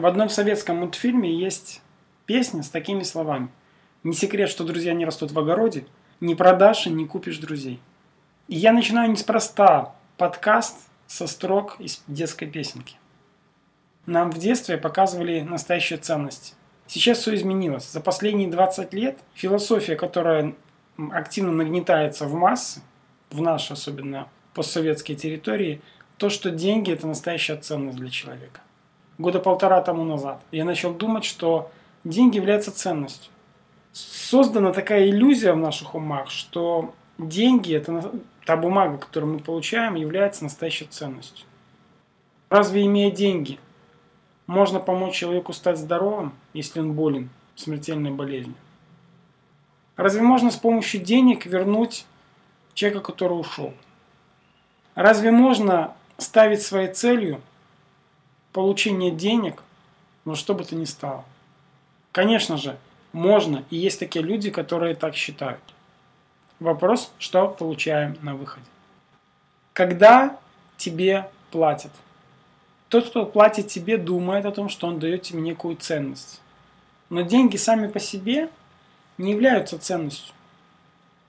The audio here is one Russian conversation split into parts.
В одном советском мультфильме есть песня с такими словами. Не секрет, что друзья не растут в огороде, не продашь и не купишь друзей. И я начинаю неспроста подкаст со строк из детской песенки. Нам в детстве показывали настоящие ценности. Сейчас все изменилось. За последние 20 лет философия, которая активно нагнетается в массы, в наши особенно постсоветские территории, то, что деньги – это настоящая ценность для человека. Года полтора тому назад я начал думать, что деньги являются ценностью. Создана такая иллюзия в наших умах, что деньги – это та бумага, которую мы получаем, является настоящей ценностью. Разве имея деньги, можно помочь человеку стать здоровым, если он болен смертельной болезнью? Разве можно с помощью денег вернуть человека, который ушел? Разве можно ставить своей целью получение денег, но что бы то ни стало? Конечно же, можно, и есть такие люди, которые так считают. Вопрос, что получаем на выходе. Когда тебе платят? Тот, кто платит тебе, думает о том, что он дает тебе некую ценность. Но деньги сами по себе не являются ценностью.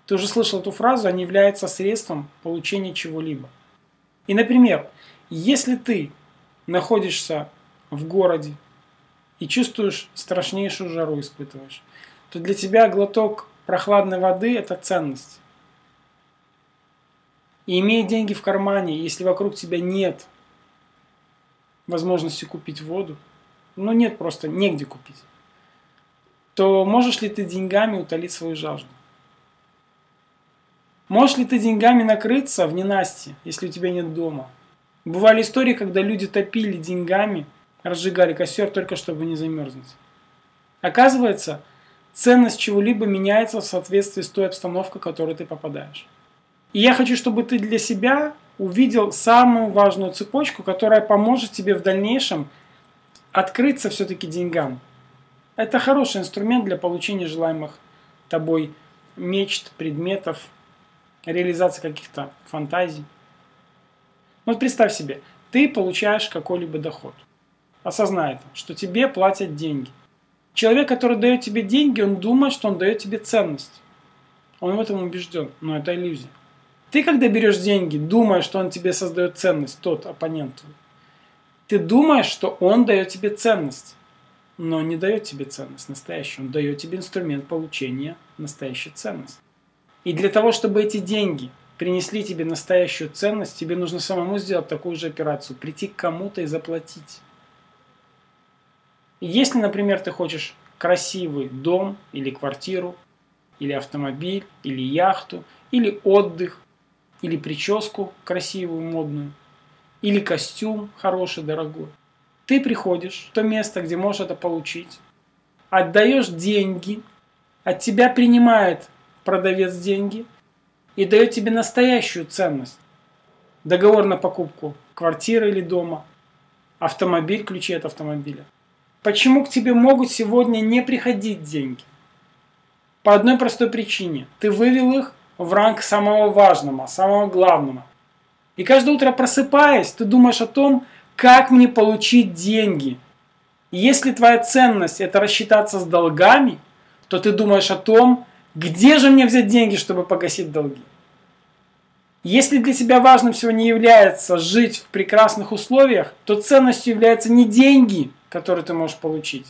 Ты уже слышал эту фразу, они являются средством получения чего-либо. И, например, если ты находишься в городе и чувствуешь страшнейшую жару испытываешь, то для тебя глоток прохладной воды – это ценность. И имея деньги в кармане, если вокруг тебя нет возможности купить воду, ну нет просто, негде купить, то можешь ли ты деньгами утолить свою жажду? Можешь ли ты деньгами накрыться в ненастье, если у тебя нет дома? Бывали истории, когда люди топили деньгами, разжигали костер только чтобы не замерзнуть. Оказывается, ценность чего-либо меняется в соответствии с той обстановкой, в которую ты попадаешь. И я хочу, чтобы ты для себя увидел самую важную цепочку, которая поможет тебе в дальнейшем открыться все-таки деньгам. Это хороший инструмент для получения желаемых тобой мечт, предметов, реализации каких-то фантазий. Вот представь себе, ты получаешь какой-либо доход. Осознай это, что тебе платят деньги. Человек, который дает тебе деньги, он думает, что он дает тебе ценность. Он в этом убежден, но это иллюзия. Ты, когда берешь деньги, думаешь, что он тебе создает ценность, тот оппонент. Ты думаешь, что он дает тебе ценность, но не дает тебе ценность настоящую. Он дает тебе инструмент получения настоящей ценности. И для того, чтобы эти деньги принесли тебе настоящую ценность, тебе нужно самому сделать такую же операцию. Прийти к кому-то и заплатить. Если, например, ты хочешь красивый дом или квартиру, или автомобиль, или яхту, или отдых, или прическу красивую, модную, или костюм хороший, дорогой, ты приходишь в то место, где можешь это получить, отдаешь деньги, от тебя принимает продавец деньги и дает тебе настоящую ценность. Договор на покупку квартиры или дома, автомобиль, ключи от автомобиля – Почему к тебе могут сегодня не приходить деньги? По одной простой причине. Ты вывел их в ранг самого важного, самого главного. И каждое утро просыпаясь, ты думаешь о том, как мне получить деньги. И если твоя ценность это рассчитаться с долгами, то ты думаешь о том, где же мне взять деньги, чтобы погасить долги. Если для тебя важным всего не является жить в прекрасных условиях, то ценностью являются не деньги, которые ты можешь получить,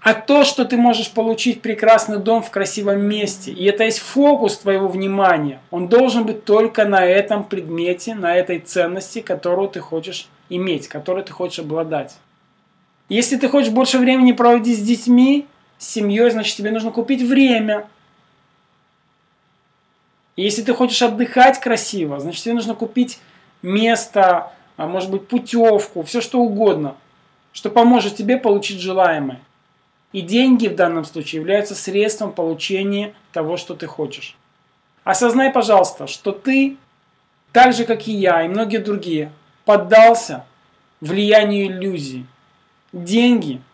а то, что ты можешь получить прекрасный дом в красивом месте. И это есть фокус твоего внимания. Он должен быть только на этом предмете, на этой ценности, которую ты хочешь иметь, которой ты хочешь обладать. Если ты хочешь больше времени проводить с детьми, с семьей, значит тебе нужно купить время – если ты хочешь отдыхать красиво, значит тебе нужно купить место, а может быть путевку, все что угодно, что поможет тебе получить желаемое. И деньги в данном случае являются средством получения того, что ты хочешь. Осознай, пожалуйста, что ты, так же как и я и многие другие, поддался влиянию иллюзии. Деньги –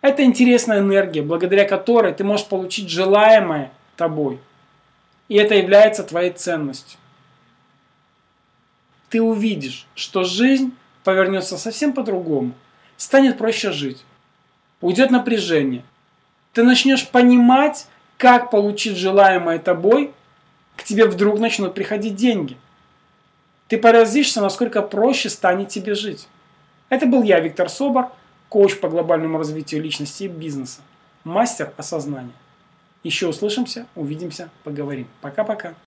это интересная энергия, благодаря которой ты можешь получить желаемое тобой – и это является твоей ценностью. Ты увидишь, что жизнь повернется совсем по-другому, станет проще жить. Уйдет напряжение. Ты начнешь понимать, как получить желаемое тобой, к тебе вдруг начнут приходить деньги. Ты поразишься, насколько проще станет тебе жить. Это был я, Виктор Собор, коуч по глобальному развитию личности и бизнеса, мастер осознания. Еще услышимся, увидимся, поговорим. Пока-пока.